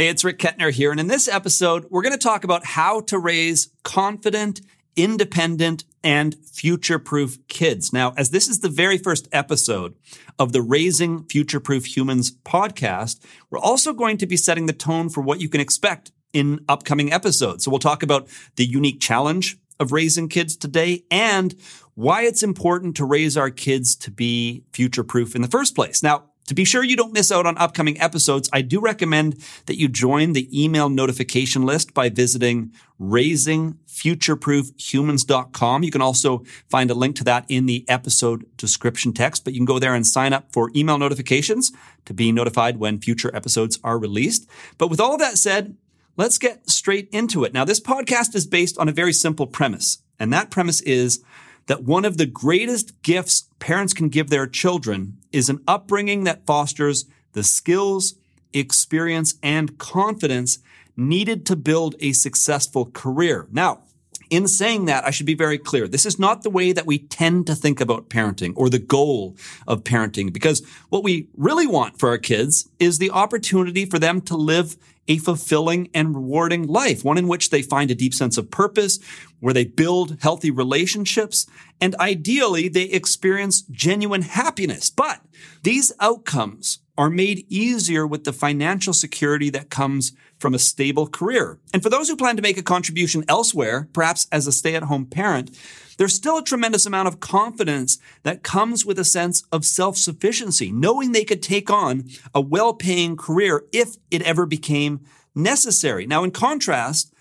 Hey, it's Rick Kettner here. And in this episode, we're going to talk about how to raise confident, independent, and future proof kids. Now, as this is the very first episode of the Raising Future Proof Humans podcast, we're also going to be setting the tone for what you can expect in upcoming episodes. So we'll talk about the unique challenge of raising kids today and why it's important to raise our kids to be future proof in the first place. Now, to be sure you don't miss out on upcoming episodes, I do recommend that you join the email notification list by visiting raisingfutureproofhumans.com. You can also find a link to that in the episode description text, but you can go there and sign up for email notifications to be notified when future episodes are released. But with all that said, let's get straight into it. Now, this podcast is based on a very simple premise, and that premise is that one of the greatest gifts parents can give their children is an upbringing that fosters the skills, experience, and confidence needed to build a successful career. Now, in saying that, I should be very clear. This is not the way that we tend to think about parenting or the goal of parenting, because what we really want for our kids is the opportunity for them to live a fulfilling and rewarding life, one in which they find a deep sense of purpose, where they build healthy relationships, and ideally they experience genuine happiness. But these outcomes are made easier with the financial security that comes from a stable career. And for those who plan to make a contribution elsewhere, perhaps as a stay at home parent, there's still a tremendous amount of confidence that comes with a sense of self sufficiency, knowing they could take on a well paying career if it ever became necessary. Now, in contrast,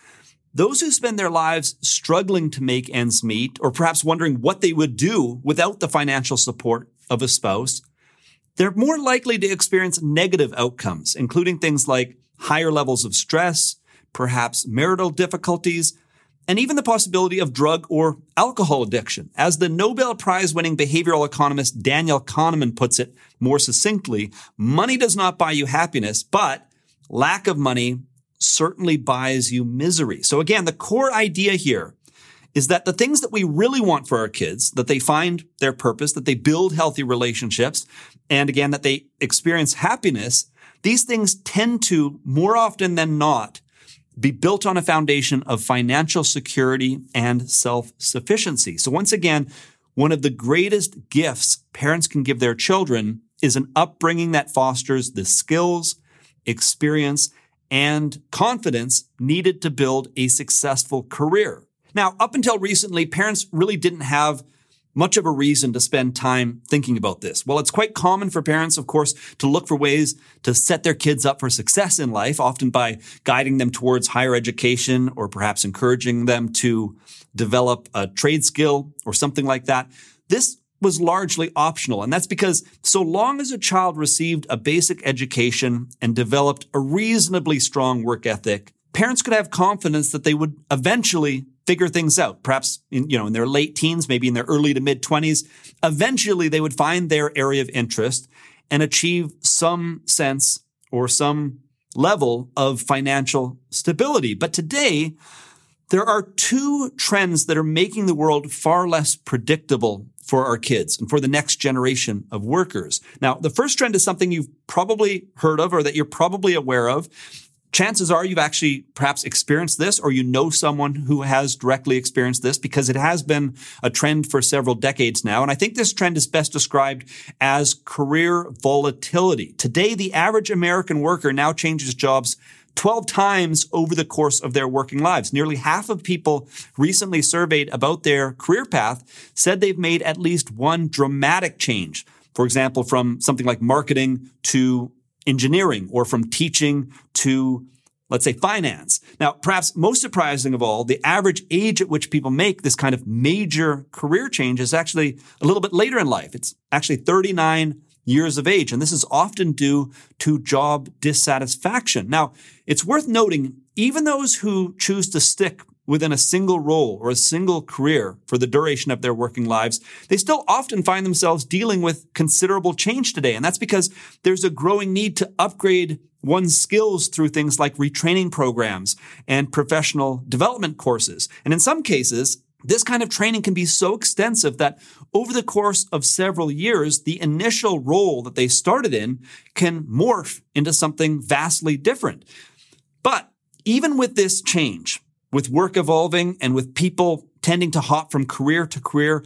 those who spend their lives struggling to make ends meet, or perhaps wondering what they would do without the financial support of a spouse, they're more likely to experience negative outcomes, including things like higher levels of stress, perhaps marital difficulties, and even the possibility of drug or alcohol addiction. As the Nobel Prize winning behavioral economist Daniel Kahneman puts it more succinctly, money does not buy you happiness, but lack of money certainly buys you misery. So again, the core idea here is that the things that we really want for our kids, that they find their purpose, that they build healthy relationships, and again, that they experience happiness, these things tend to, more often than not, be built on a foundation of financial security and self-sufficiency. So once again, one of the greatest gifts parents can give their children is an upbringing that fosters the skills, experience, and confidence needed to build a successful career. Now, up until recently, parents really didn't have much of a reason to spend time thinking about this? Well, it's quite common for parents, of course, to look for ways to set their kids up for success in life, often by guiding them towards higher education or perhaps encouraging them to develop a trade skill or something like that. This was largely optional. And that's because so long as a child received a basic education and developed a reasonably strong work ethic, parents could have confidence that they would eventually figure things out, perhaps in, you know, in their late teens, maybe in their early to mid twenties. Eventually they would find their area of interest and achieve some sense or some level of financial stability. But today, there are two trends that are making the world far less predictable for our kids and for the next generation of workers. Now, the first trend is something you've probably heard of or that you're probably aware of chances are you've actually perhaps experienced this or you know someone who has directly experienced this because it has been a trend for several decades now. And I think this trend is best described as career volatility. Today, the average American worker now changes jobs 12 times over the course of their working lives. Nearly half of people recently surveyed about their career path said they've made at least one dramatic change. For example, from something like marketing to engineering or from teaching to let's say finance. Now, perhaps most surprising of all, the average age at which people make this kind of major career change is actually a little bit later in life. It's actually 39 years of age. And this is often due to job dissatisfaction. Now, it's worth noting, even those who choose to stick within a single role or a single career for the duration of their working lives, they still often find themselves dealing with considerable change today. And that's because there's a growing need to upgrade one's skills through things like retraining programs and professional development courses. And in some cases, this kind of training can be so extensive that over the course of several years, the initial role that they started in can morph into something vastly different. But even with this change, with work evolving and with people tending to hop from career to career,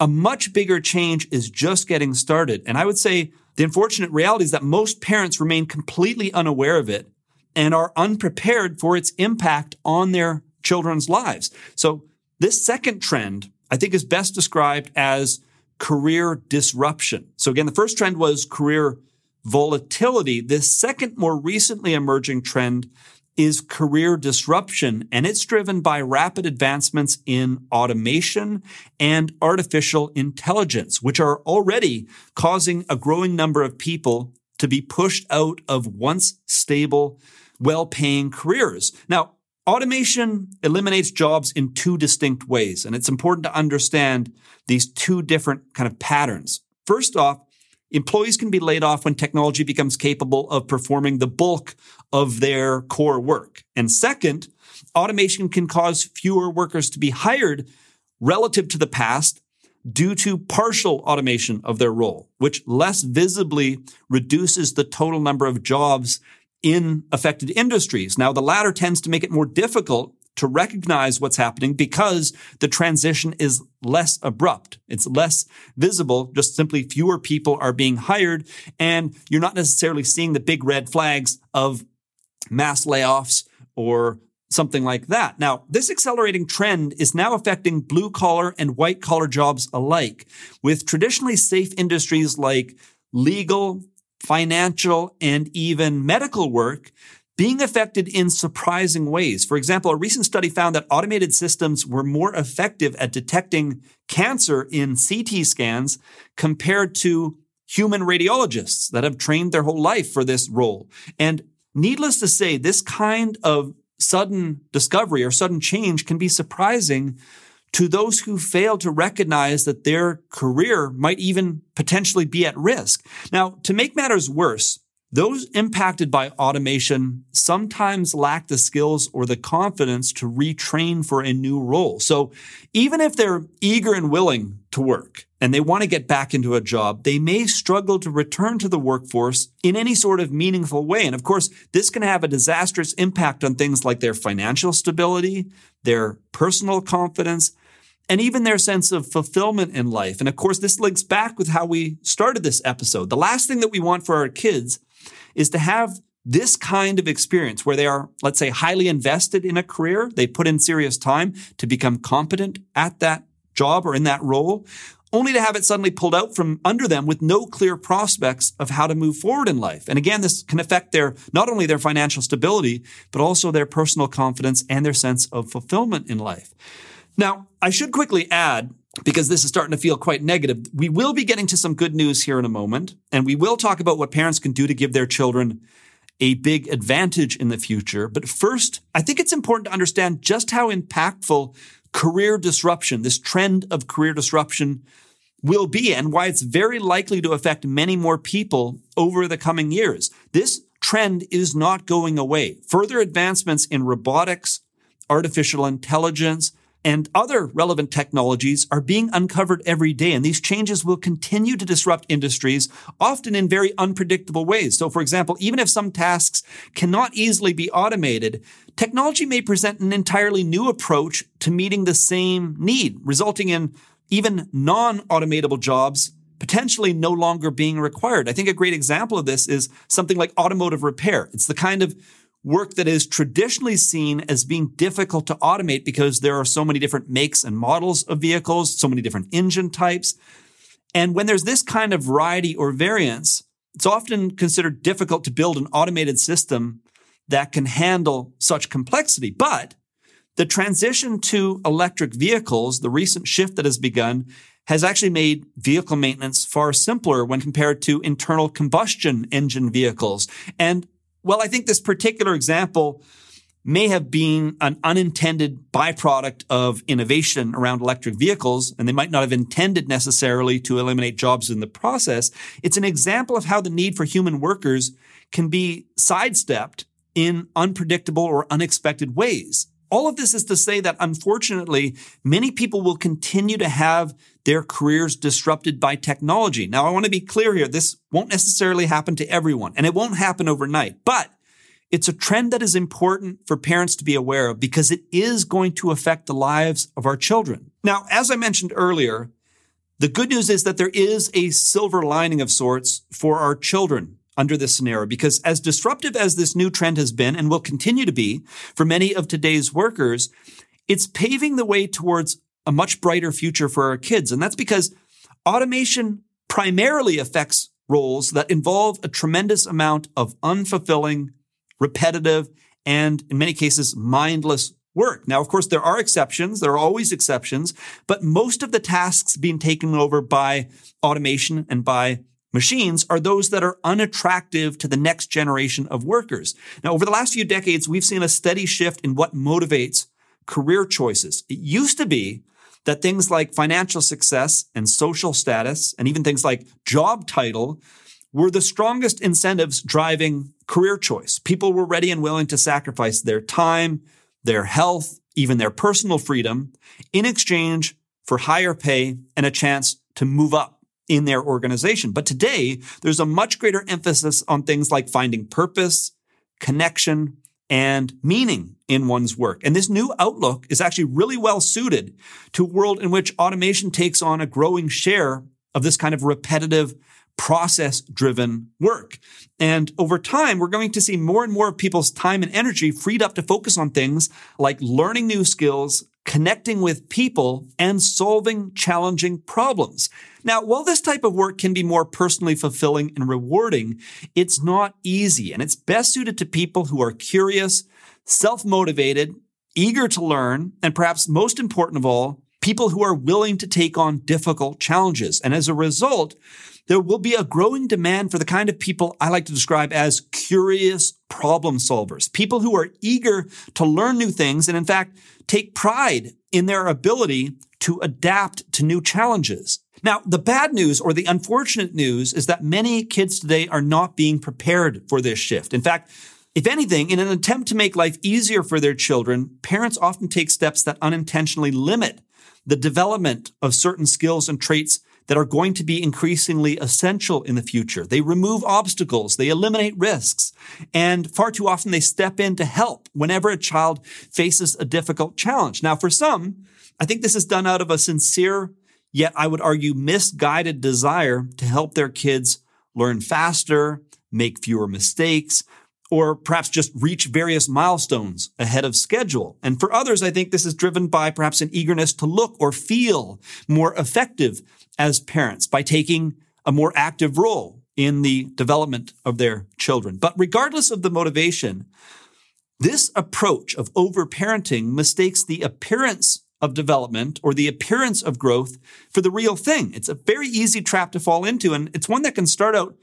a much bigger change is just getting started. And I would say the unfortunate reality is that most parents remain completely unaware of it and are unprepared for its impact on their children's lives. So this second trend, I think is best described as career disruption. So again, the first trend was career volatility. This second, more recently emerging trend is career disruption, and it's driven by rapid advancements in automation and artificial intelligence, which are already causing a growing number of people to be pushed out of once stable, well paying careers. Now, automation eliminates jobs in two distinct ways, and it's important to understand these two different kind of patterns. First off, Employees can be laid off when technology becomes capable of performing the bulk of their core work. And second, automation can cause fewer workers to be hired relative to the past due to partial automation of their role, which less visibly reduces the total number of jobs in affected industries. Now, the latter tends to make it more difficult to recognize what's happening because the transition is less abrupt. It's less visible. Just simply fewer people are being hired and you're not necessarily seeing the big red flags of mass layoffs or something like that. Now, this accelerating trend is now affecting blue collar and white collar jobs alike with traditionally safe industries like legal, financial, and even medical work being affected in surprising ways. For example, a recent study found that automated systems were more effective at detecting cancer in CT scans compared to human radiologists that have trained their whole life for this role. And needless to say, this kind of sudden discovery or sudden change can be surprising to those who fail to recognize that their career might even potentially be at risk. Now, to make matters worse, those impacted by automation sometimes lack the skills or the confidence to retrain for a new role. So even if they're eager and willing to work and they want to get back into a job, they may struggle to return to the workforce in any sort of meaningful way. And of course, this can have a disastrous impact on things like their financial stability, their personal confidence, and even their sense of fulfillment in life. And of course, this links back with how we started this episode. The last thing that we want for our kids is to have this kind of experience where they are, let's say, highly invested in a career. They put in serious time to become competent at that job or in that role, only to have it suddenly pulled out from under them with no clear prospects of how to move forward in life. And again, this can affect their, not only their financial stability, but also their personal confidence and their sense of fulfillment in life. Now, I should quickly add because this is starting to feel quite negative. We will be getting to some good news here in a moment, and we will talk about what parents can do to give their children a big advantage in the future. But first, I think it's important to understand just how impactful career disruption, this trend of career disruption, will be and why it's very likely to affect many more people over the coming years. This trend is not going away. Further advancements in robotics, artificial intelligence, and other relevant technologies are being uncovered every day. And these changes will continue to disrupt industries, often in very unpredictable ways. So, for example, even if some tasks cannot easily be automated, technology may present an entirely new approach to meeting the same need, resulting in even non-automatable jobs potentially no longer being required. I think a great example of this is something like automotive repair. It's the kind of work that is traditionally seen as being difficult to automate because there are so many different makes and models of vehicles, so many different engine types. And when there's this kind of variety or variance, it's often considered difficult to build an automated system that can handle such complexity. But the transition to electric vehicles, the recent shift that has begun, has actually made vehicle maintenance far simpler when compared to internal combustion engine vehicles. And well, I think this particular example may have been an unintended byproduct of innovation around electric vehicles, and they might not have intended necessarily to eliminate jobs in the process. It's an example of how the need for human workers can be sidestepped in unpredictable or unexpected ways. All of this is to say that unfortunately, many people will continue to have their careers disrupted by technology. Now, I want to be clear here. This won't necessarily happen to everyone and it won't happen overnight, but it's a trend that is important for parents to be aware of because it is going to affect the lives of our children. Now, as I mentioned earlier, the good news is that there is a silver lining of sorts for our children under this scenario because as disruptive as this new trend has been and will continue to be for many of today's workers, it's paving the way towards a much brighter future for our kids. And that's because automation primarily affects roles that involve a tremendous amount of unfulfilling, repetitive, and in many cases, mindless work. Now, of course, there are exceptions. There are always exceptions, but most of the tasks being taken over by automation and by machines are those that are unattractive to the next generation of workers. Now, over the last few decades, we've seen a steady shift in what motivates career choices. It used to be that things like financial success and social status and even things like job title were the strongest incentives driving career choice. People were ready and willing to sacrifice their time, their health, even their personal freedom in exchange for higher pay and a chance to move up in their organization. But today, there's a much greater emphasis on things like finding purpose, connection, and meaning in one's work. And this new outlook is actually really well suited to a world in which automation takes on a growing share of this kind of repetitive process driven work. And over time, we're going to see more and more of people's time and energy freed up to focus on things like learning new skills, connecting with people, and solving challenging problems. Now, while this type of work can be more personally fulfilling and rewarding, it's not easy and it's best suited to people who are curious, self-motivated, eager to learn, and perhaps most important of all, people who are willing to take on difficult challenges. And as a result, there will be a growing demand for the kind of people I like to describe as curious problem solvers, people who are eager to learn new things and in fact take pride in their ability to adapt to new challenges. Now, the bad news or the unfortunate news is that many kids today are not being prepared for this shift. In fact, if anything, in an attempt to make life easier for their children, parents often take steps that unintentionally limit the development of certain skills and traits that are going to be increasingly essential in the future. They remove obstacles, they eliminate risks, and far too often they step in to help whenever a child faces a difficult challenge. Now, for some, I think this is done out of a sincere, yet I would argue misguided desire to help their kids learn faster, make fewer mistakes, or perhaps just reach various milestones ahead of schedule. And for others, I think this is driven by perhaps an eagerness to look or feel more effective as parents by taking a more active role in the development of their children. But regardless of the motivation, this approach of overparenting mistakes the appearance of development or the appearance of growth for the real thing. It's a very easy trap to fall into, and it's one that can start out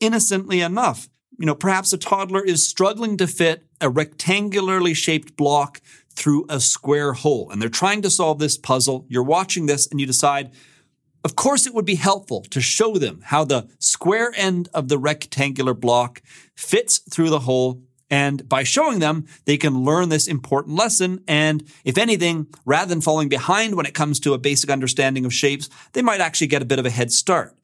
innocently enough. You know, perhaps a toddler is struggling to fit a rectangularly shaped block through a square hole, and they're trying to solve this puzzle. You're watching this and you decide, of course, it would be helpful to show them how the square end of the rectangular block fits through the hole. And by showing them, they can learn this important lesson. And if anything, rather than falling behind when it comes to a basic understanding of shapes, they might actually get a bit of a head start.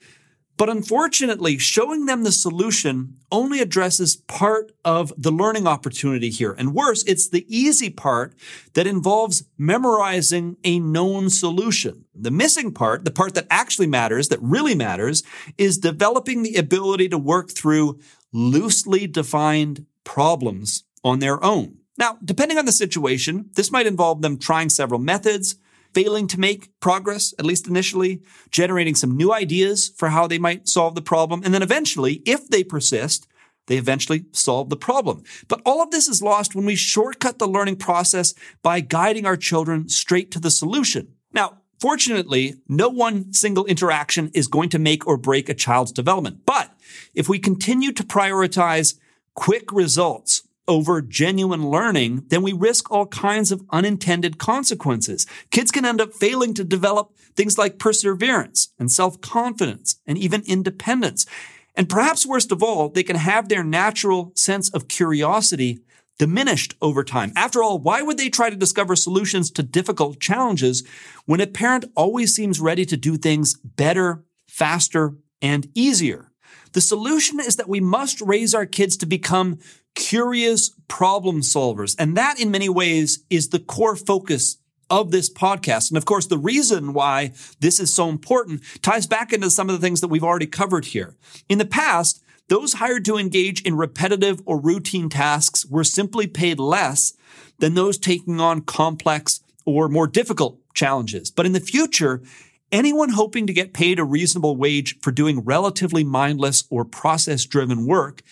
But unfortunately, showing them the solution only addresses part of the learning opportunity here. And worse, it's the easy part that involves memorizing a known solution. The missing part, the part that actually matters, that really matters, is developing the ability to work through loosely defined problems on their own. Now, depending on the situation, this might involve them trying several methods, failing to make progress, at least initially, generating some new ideas for how they might solve the problem. And then eventually, if they persist, they eventually solve the problem. But all of this is lost when we shortcut the learning process by guiding our children straight to the solution. Now, Fortunately, no one single interaction is going to make or break a child's development. But if we continue to prioritize quick results over genuine learning, then we risk all kinds of unintended consequences. Kids can end up failing to develop things like perseverance and self-confidence and even independence. And perhaps worst of all, they can have their natural sense of curiosity diminished over time. After all, why would they try to discover solutions to difficult challenges when a parent always seems ready to do things better, faster, and easier? The solution is that we must raise our kids to become curious problem solvers. And that in many ways is the core focus of this podcast. And of course, the reason why this is so important ties back into some of the things that we've already covered here. In the past, those hired to engage in repetitive or routine tasks were simply paid less than those taking on complex or more difficult challenges. But in the future, anyone hoping to get paid a reasonable wage for doing relatively mindless or process driven work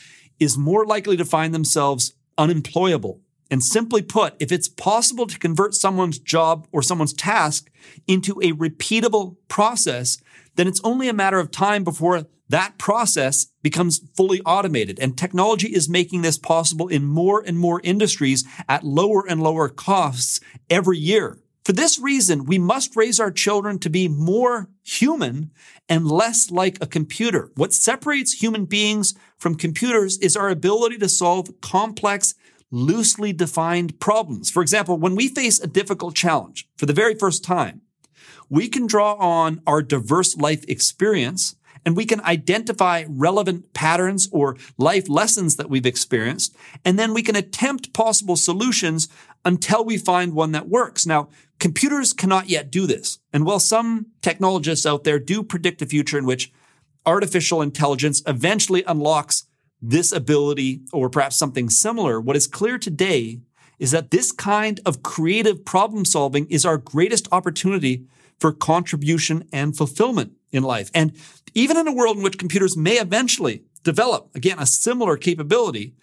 is more likely to find themselves unemployable. And simply put, if it's possible to convert someone's job or someone's task into a repeatable process, then it's only a matter of time before that process becomes fully automated. And technology is making this possible in more and more industries at lower and lower costs every year. For this reason, we must raise our children to be more human and less like a computer. What separates human beings from computers is our ability to solve complex, loosely defined problems. For example, when we face a difficult challenge for the very first time, we can draw on our diverse life experience and we can identify relevant patterns or life lessons that we've experienced. And then we can attempt possible solutions until we find one that works. Now, computers cannot yet do this. And while some technologists out there do predict a future in which artificial intelligence eventually unlocks this ability or perhaps something similar, what is clear today is that this kind of creative problem solving is our greatest opportunity for contribution and fulfillment in life. And even in a world in which computers may eventually develop, again, a similar capability,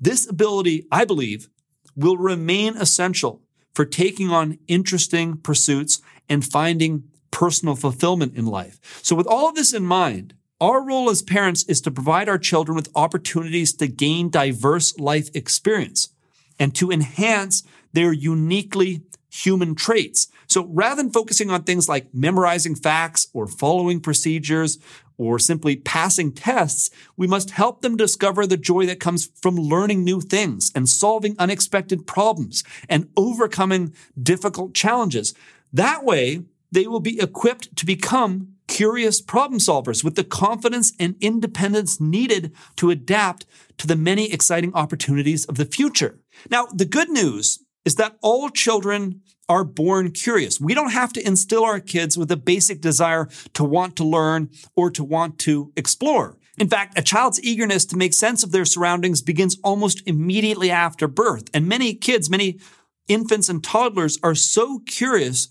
this ability, I believe, will remain essential for taking on interesting pursuits and finding personal fulfillment in life. So with all of this in mind, our role as parents is to provide our children with opportunities to gain diverse life experience and to enhance their uniquely human traits. So rather than focusing on things like memorizing facts or following procedures or simply passing tests, we must help them discover the joy that comes from learning new things and solving unexpected problems and overcoming difficult challenges. That way, they will be equipped to become curious problem solvers with the confidence and independence needed to adapt to the many exciting opportunities of the future. Now, the good news is that all children are born curious. We don't have to instill our kids with a basic desire to want to learn or to want to explore. In fact, a child's eagerness to make sense of their surroundings begins almost immediately after birth. And many kids, many infants and toddlers are so curious,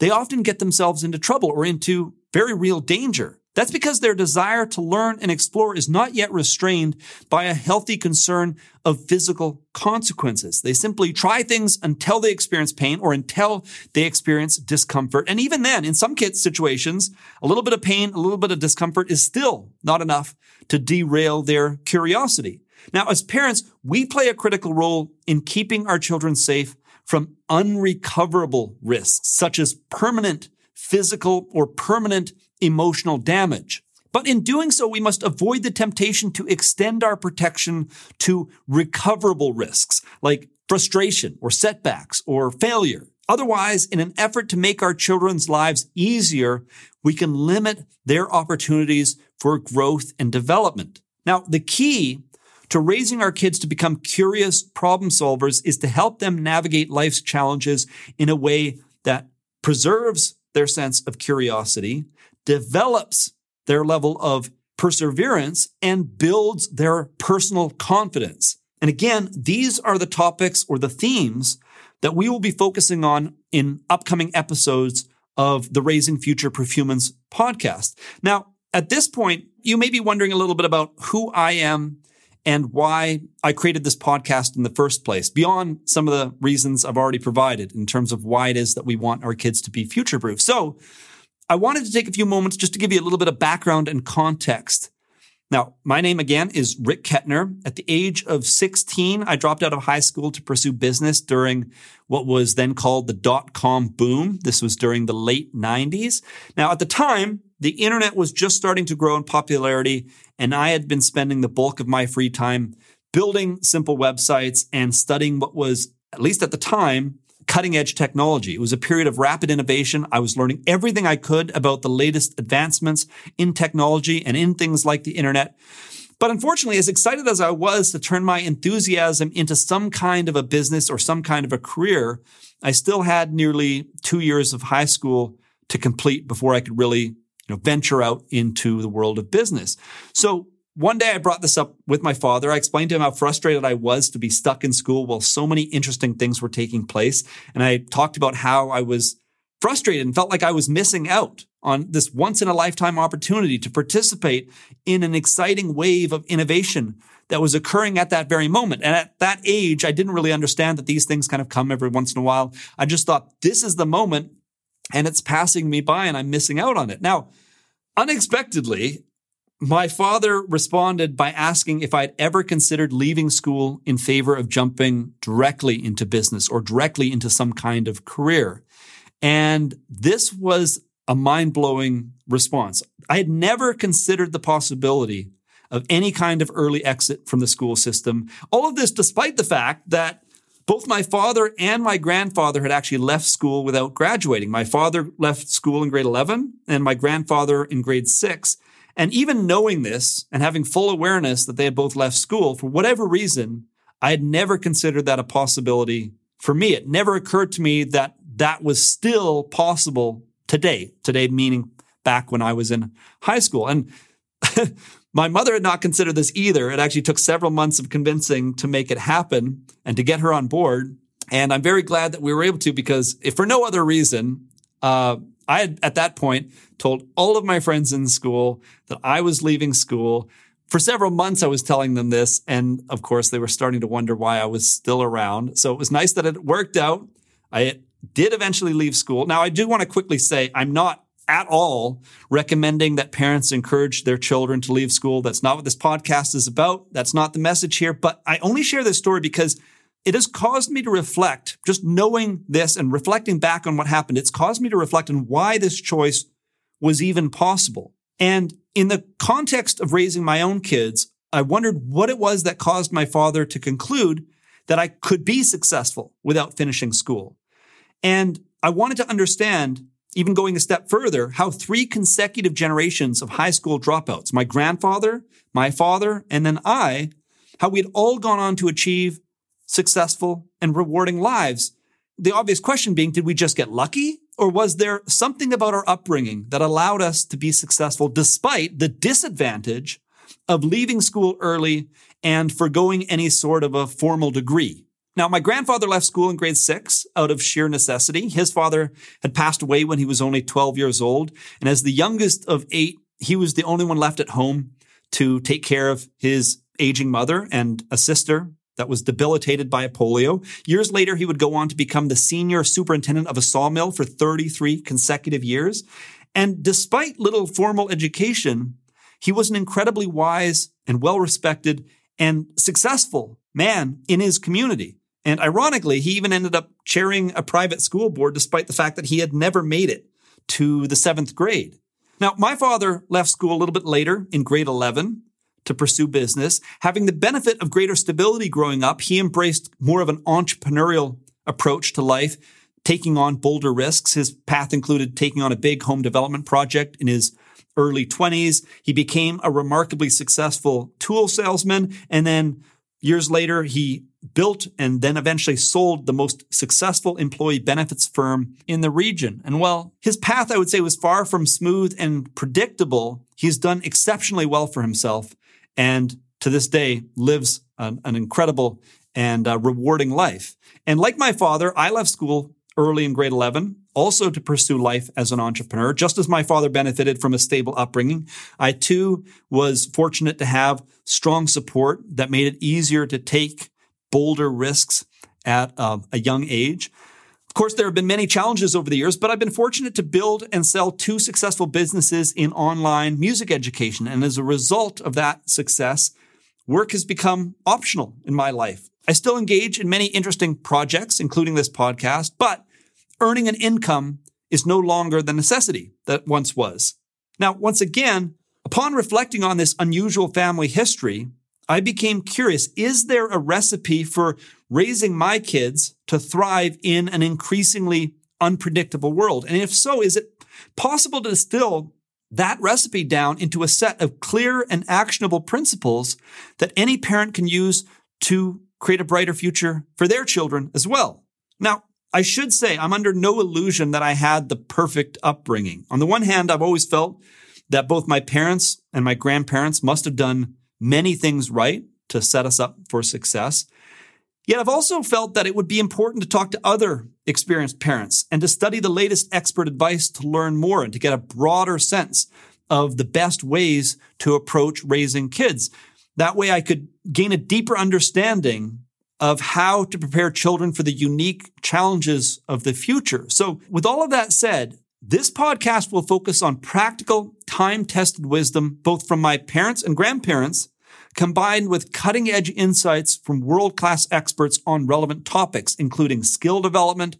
they often get themselves into trouble or into very real danger. That's because their desire to learn and explore is not yet restrained by a healthy concern of physical consequences. They simply try things until they experience pain or until they experience discomfort. And even then, in some kids' situations, a little bit of pain, a little bit of discomfort is still not enough to derail their curiosity. Now, as parents, we play a critical role in keeping our children safe from unrecoverable risks, such as permanent physical or permanent emotional damage. But in doing so, we must avoid the temptation to extend our protection to recoverable risks like frustration or setbacks or failure. Otherwise, in an effort to make our children's lives easier, we can limit their opportunities for growth and development. Now, the key to raising our kids to become curious problem solvers is to help them navigate life's challenges in a way that preserves their sense of curiosity, develops their level of perseverance, and builds their personal confidence. And again, these are the topics or the themes that we will be focusing on in upcoming episodes of the Raising Future Proof Humans podcast. Now, at this point, you may be wondering a little bit about who I am and why I created this podcast in the first place, beyond some of the reasons I've already provided in terms of why it is that we want our kids to be future proof. So I wanted to take a few moments just to give you a little bit of background and context. Now, my name again is Rick Kettner. At the age of 16, I dropped out of high school to pursue business during what was then called the dot com boom. This was during the late 90s. Now, at the time, the internet was just starting to grow in popularity, and I had been spending the bulk of my free time building simple websites and studying what was, at least at the time, cutting edge technology. It was a period of rapid innovation. I was learning everything I could about the latest advancements in technology and in things like the internet. But unfortunately, as excited as I was to turn my enthusiasm into some kind of a business or some kind of a career, I still had nearly two years of high school to complete before I could really you know, venture out into the world of business. So one day I brought this up with my father. I explained to him how frustrated I was to be stuck in school while so many interesting things were taking place. And I talked about how I was frustrated and felt like I was missing out on this once in a lifetime opportunity to participate in an exciting wave of innovation that was occurring at that very moment. And at that age, I didn't really understand that these things kind of come every once in a while. I just thought this is the moment and it's passing me by and I'm missing out on it. Now, unexpectedly, my father responded by asking if I'd ever considered leaving school in favor of jumping directly into business or directly into some kind of career. And this was a mind blowing response. I had never considered the possibility of any kind of early exit from the school system. All of this despite the fact that both my father and my grandfather had actually left school without graduating. My father left school in grade 11 and my grandfather in grade six. And even knowing this and having full awareness that they had both left school, for whatever reason, I had never considered that a possibility for me. It never occurred to me that that was still possible today. Today meaning back when I was in high school. And my mother had not considered this either. It actually took several months of convincing to make it happen and to get her on board. And I'm very glad that we were able to because if for no other reason, uh, I had at that point told all of my friends in school that I was leaving school. For several months, I was telling them this. And of course, they were starting to wonder why I was still around. So it was nice that it worked out. I did eventually leave school. Now, I do want to quickly say I'm not at all recommending that parents encourage their children to leave school. That's not what this podcast is about. That's not the message here. But I only share this story because it has caused me to reflect, just knowing this and reflecting back on what happened. It's caused me to reflect on why this choice was even possible. And in the context of raising my own kids, I wondered what it was that caused my father to conclude that I could be successful without finishing school. And I wanted to understand, even going a step further, how three consecutive generations of high school dropouts, my grandfather, my father, and then I, how we had all gone on to achieve successful and rewarding lives. The obvious question being, did we just get lucky? Or was there something about our upbringing that allowed us to be successful despite the disadvantage of leaving school early and foregoing any sort of a formal degree? Now, my grandfather left school in grade six out of sheer necessity. His father had passed away when he was only 12 years old. And as the youngest of eight, he was the only one left at home to take care of his aging mother and a sister that was debilitated by polio. Years later, he would go on to become the senior superintendent of a sawmill for 33 consecutive years. And despite little formal education, he was an incredibly wise and well respected and successful man in his community. And ironically, he even ended up chairing a private school board despite the fact that he had never made it to the seventh grade. Now, my father left school a little bit later in grade 11 to pursue business. Having the benefit of greater stability growing up, he embraced more of an entrepreneurial approach to life, taking on bolder risks. His path included taking on a big home development project in his early 20s. He became a remarkably successful tool salesman. And then years later, he built and then eventually sold the most successful employee benefits firm in the region. And while his path, I would say, was far from smooth and predictable, he's done exceptionally well for himself and to this day lives an, an incredible and uh, rewarding life. And like my father, I left school early in grade 11, also to pursue life as an entrepreneur. Just as my father benefited from a stable upbringing, I too was fortunate to have strong support that made it easier to take bolder risks at uh, a young age. Of course, there have been many challenges over the years, but I've been fortunate to build and sell two successful businesses in online music education. And as a result of that success, work has become optional in my life. I still engage in many interesting projects, including this podcast, but earning an income is no longer the necessity that once was. Now, once again, upon reflecting on this unusual family history, I became curious. Is there a recipe for raising my kids to thrive in an increasingly unpredictable world? And if so, is it possible to distill that recipe down into a set of clear and actionable principles that any parent can use to create a brighter future for their children as well. Now, I should say I'm under no illusion that I had the perfect upbringing. On the one hand, I've always felt that both my parents and my grandparents must have done many things right to set us up for success. Yet I've also felt that it would be important to talk to other experienced parents and to study the latest expert advice to learn more and to get a broader sense of the best ways to approach raising kids. That way I could gain a deeper understanding of how to prepare children for the unique challenges of the future. So with all of that said, this podcast will focus on practical, time tested wisdom, both from my parents and grandparents, combined with cutting edge insights from world class experts on relevant topics, including skill development,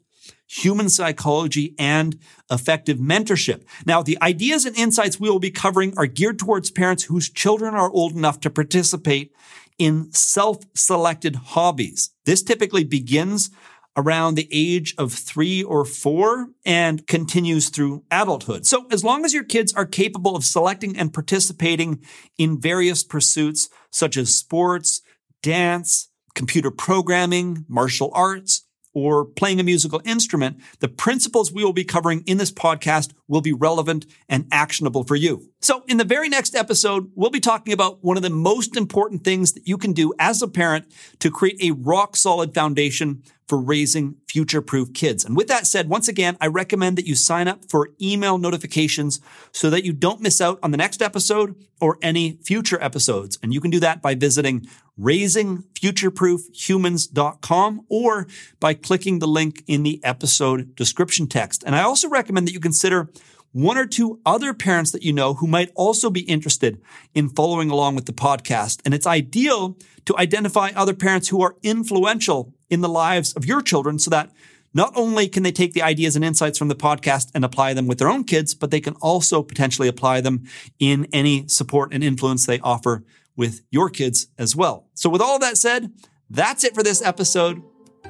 human psychology, and effective mentorship. Now, the ideas and insights we will be covering are geared towards parents whose children are old enough to participate in self-selected hobbies. This typically begins around the age of three or four and continues through adulthood. So as long as your kids are capable of selecting and participating in various pursuits such as sports, dance, computer programming, martial arts, or playing a musical instrument, the principles we will be covering in this podcast will be relevant and actionable for you. So in the very next episode, we'll be talking about one of the most important things that you can do as a parent to create a rock solid foundation for raising future proof kids. And with that said, once again, I recommend that you sign up for email notifications so that you don't miss out on the next episode or any future episodes. And you can do that by visiting raisingfutureproofhumans.com or by clicking the link in the episode description text. And I also recommend that you consider one or two other parents that you know who might also be interested in following along with the podcast. And it's ideal to identify other parents who are influential in the lives of your children so that not only can they take the ideas and insights from the podcast and apply them with their own kids, but they can also potentially apply them in any support and influence they offer with your kids as well. So with all that said, that's it for this episode.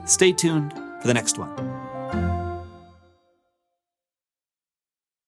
Stay tuned for the next one.